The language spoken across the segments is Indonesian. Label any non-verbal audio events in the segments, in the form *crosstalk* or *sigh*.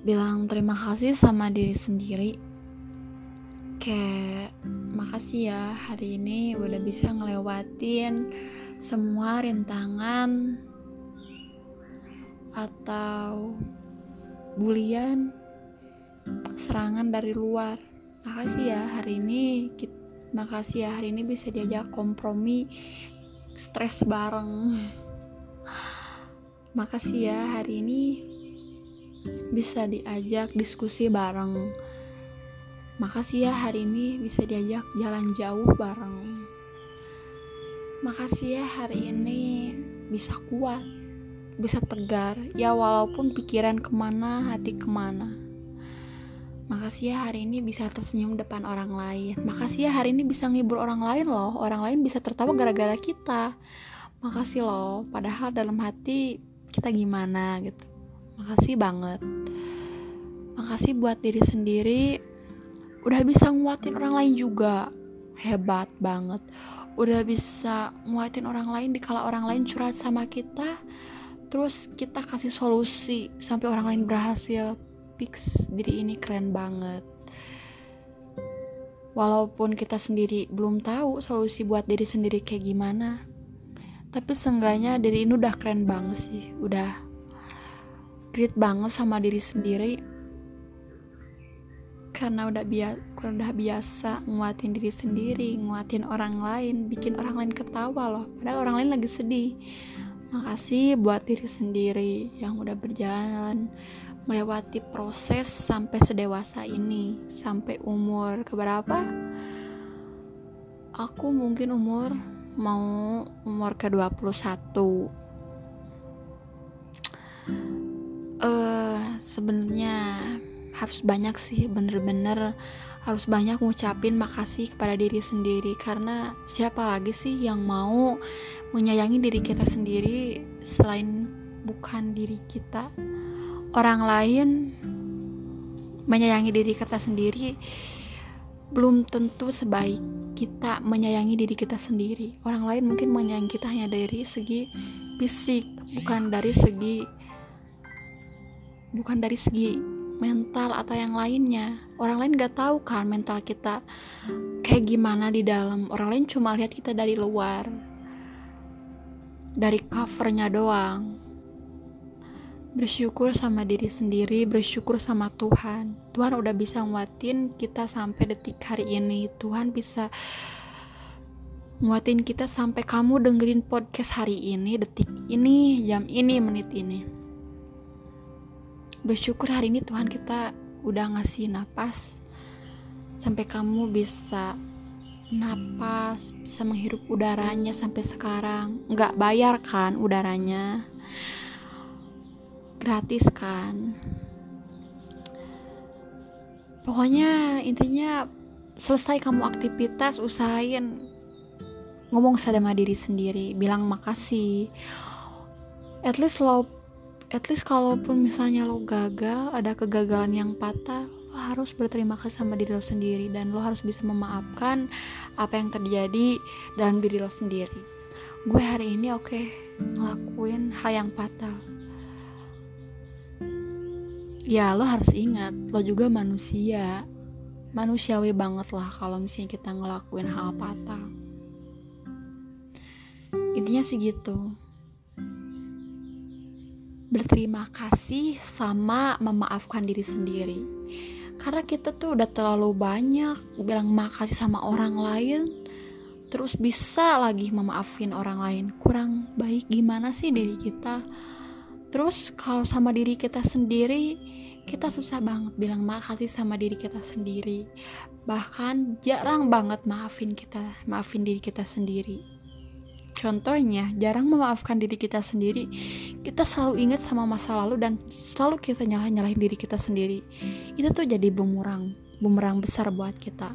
bilang terima kasih sama diri sendiri. Kayak makasih ya hari ini udah bisa ngelewatin semua rintangan atau bulian serangan dari luar. Makasih ya hari ini makasih ya hari ini bisa diajak kompromi stres bareng. *laughs* Makasih ya hari ini bisa diajak diskusi bareng. Makasih ya hari ini bisa diajak jalan jauh bareng. Makasih ya hari ini bisa kuat, bisa tegar, ya walaupun pikiran ke mana, hati ke mana. Makasih ya hari ini bisa tersenyum depan orang lain. Makasih ya hari ini bisa ngibur orang lain loh. Orang lain bisa tertawa gara-gara kita. Makasih loh. Padahal dalam hati kita gimana gitu makasih banget. Makasih buat diri sendiri. Udah bisa nguatin orang lain juga. Hebat banget. Udah bisa nguatin orang lain dikala orang lain curhat sama kita. Terus kita kasih solusi sampai orang lain berhasil. Fix diri ini keren banget. Walaupun kita sendiri belum tahu solusi buat diri sendiri kayak gimana. Tapi seenggaknya diri ini udah keren banget sih. Udah grit banget sama diri sendiri. Karena udah biasa udah biasa nguatin diri sendiri nguatin orang lain bikin orang lain ketawa loh. Padahal orang lain lagi sedih. Makasih buat diri sendiri yang udah berjalan melewati proses sampai sedewasa ini. Sampai umur keberapa? Aku mungkin umur mau umur ke 21 sebenarnya harus banyak sih bener-bener harus banyak ngucapin makasih kepada diri sendiri. Karena siapa lagi sih yang mau menyayangi diri kita sendiri selain bukan diri kita? Orang lain menyayangi diri kita sendiri belum tentu sebaik kita menyayangi diri kita sendiri. Orang lain mungkin menyayangi kita hanya dari segi fisik bukan dari segi bukan dari segi mental atau yang lainnya. Orang lain gak tahu kan mental kita kayak gimana di dalam. Orang lain cuma lihat kita dari luar dari covernya doang. Bersyukur sama diri sendiri bersyukur sama Tuhan. Tuhan udah bisa nguatin kita sampai detik hari ini. Tuhan bisa nguatin kita sampai kamu dengerin podcast hari ini detik ini jam ini menit ini bersyukur hari ini Tuhan kita udah ngasih napas sampai kamu bisa napas bisa menghirup udaranya sampai sekarang. Nggak bayar kan udaranya? Gratis kan? Pokoknya intinya selesai kamu aktivitas usahain. Ngomong sama diri sendiri bilang makasih. At least lo at least kalaupun misalnya lo gagal ada kegagalan yang patah lo harus berterima kasih sama diri lo sendiri dan lo harus bisa memaafkan apa yang terjadi dalam diri lo sendiri. Gue hari ini oke okay, ngelakuin hal yang patah. Ya lo harus ingat lo juga manusia. Manusiawi banget lah kalau misalnya kita ngelakuin hal patah. Intinya segitu berterima kasih sama memaafkan diri sendiri. Karena kita tuh udah terlalu banyak bilang makasih sama orang lain terus bisa lagi memaafin orang lain. Kurang baik gimana sih diri kita? Terus kalau sama diri kita sendiri kita susah banget bilang makasih sama diri kita sendiri. Bahkan jarang banget maafin kita maafin diri kita sendiri Contohnya, jarang memaafkan diri kita sendiri. Kita selalu ingat sama masa lalu dan selalu kita nyalah-nyalahin diri kita sendiri. Itu tuh jadi bumerang, bumerang besar buat kita.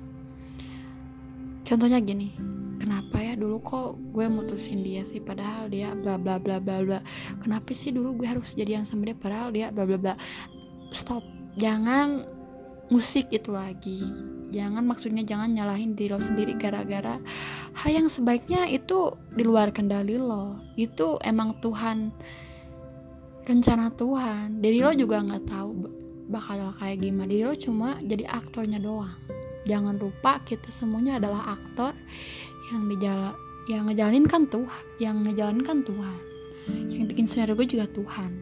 Contohnya gini, kenapa ya dulu kok gue mutusin dia sih padahal dia bla bla bla bla bla. Kenapa sih dulu gue harus jadi yang sama dia padahal dia bla bla bla. Stop. Jangan musik itu lagi jangan maksudnya jangan nyalahin diri lo sendiri gara-gara hal yang sebaiknya itu di luar kendali lo. Itu emang Tuhan rencana Tuhan. Diri lo juga nggak tahu bakal kayak gimana. Diri lo cuma jadi aktornya doang. Jangan lupa kita semuanya adalah aktor yang dijala yang ngejalanin kan Tuhan yang ngejalanin kan Tuhan. Yang bikin scenario gue juga Tuhan.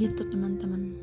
Gitu teman-teman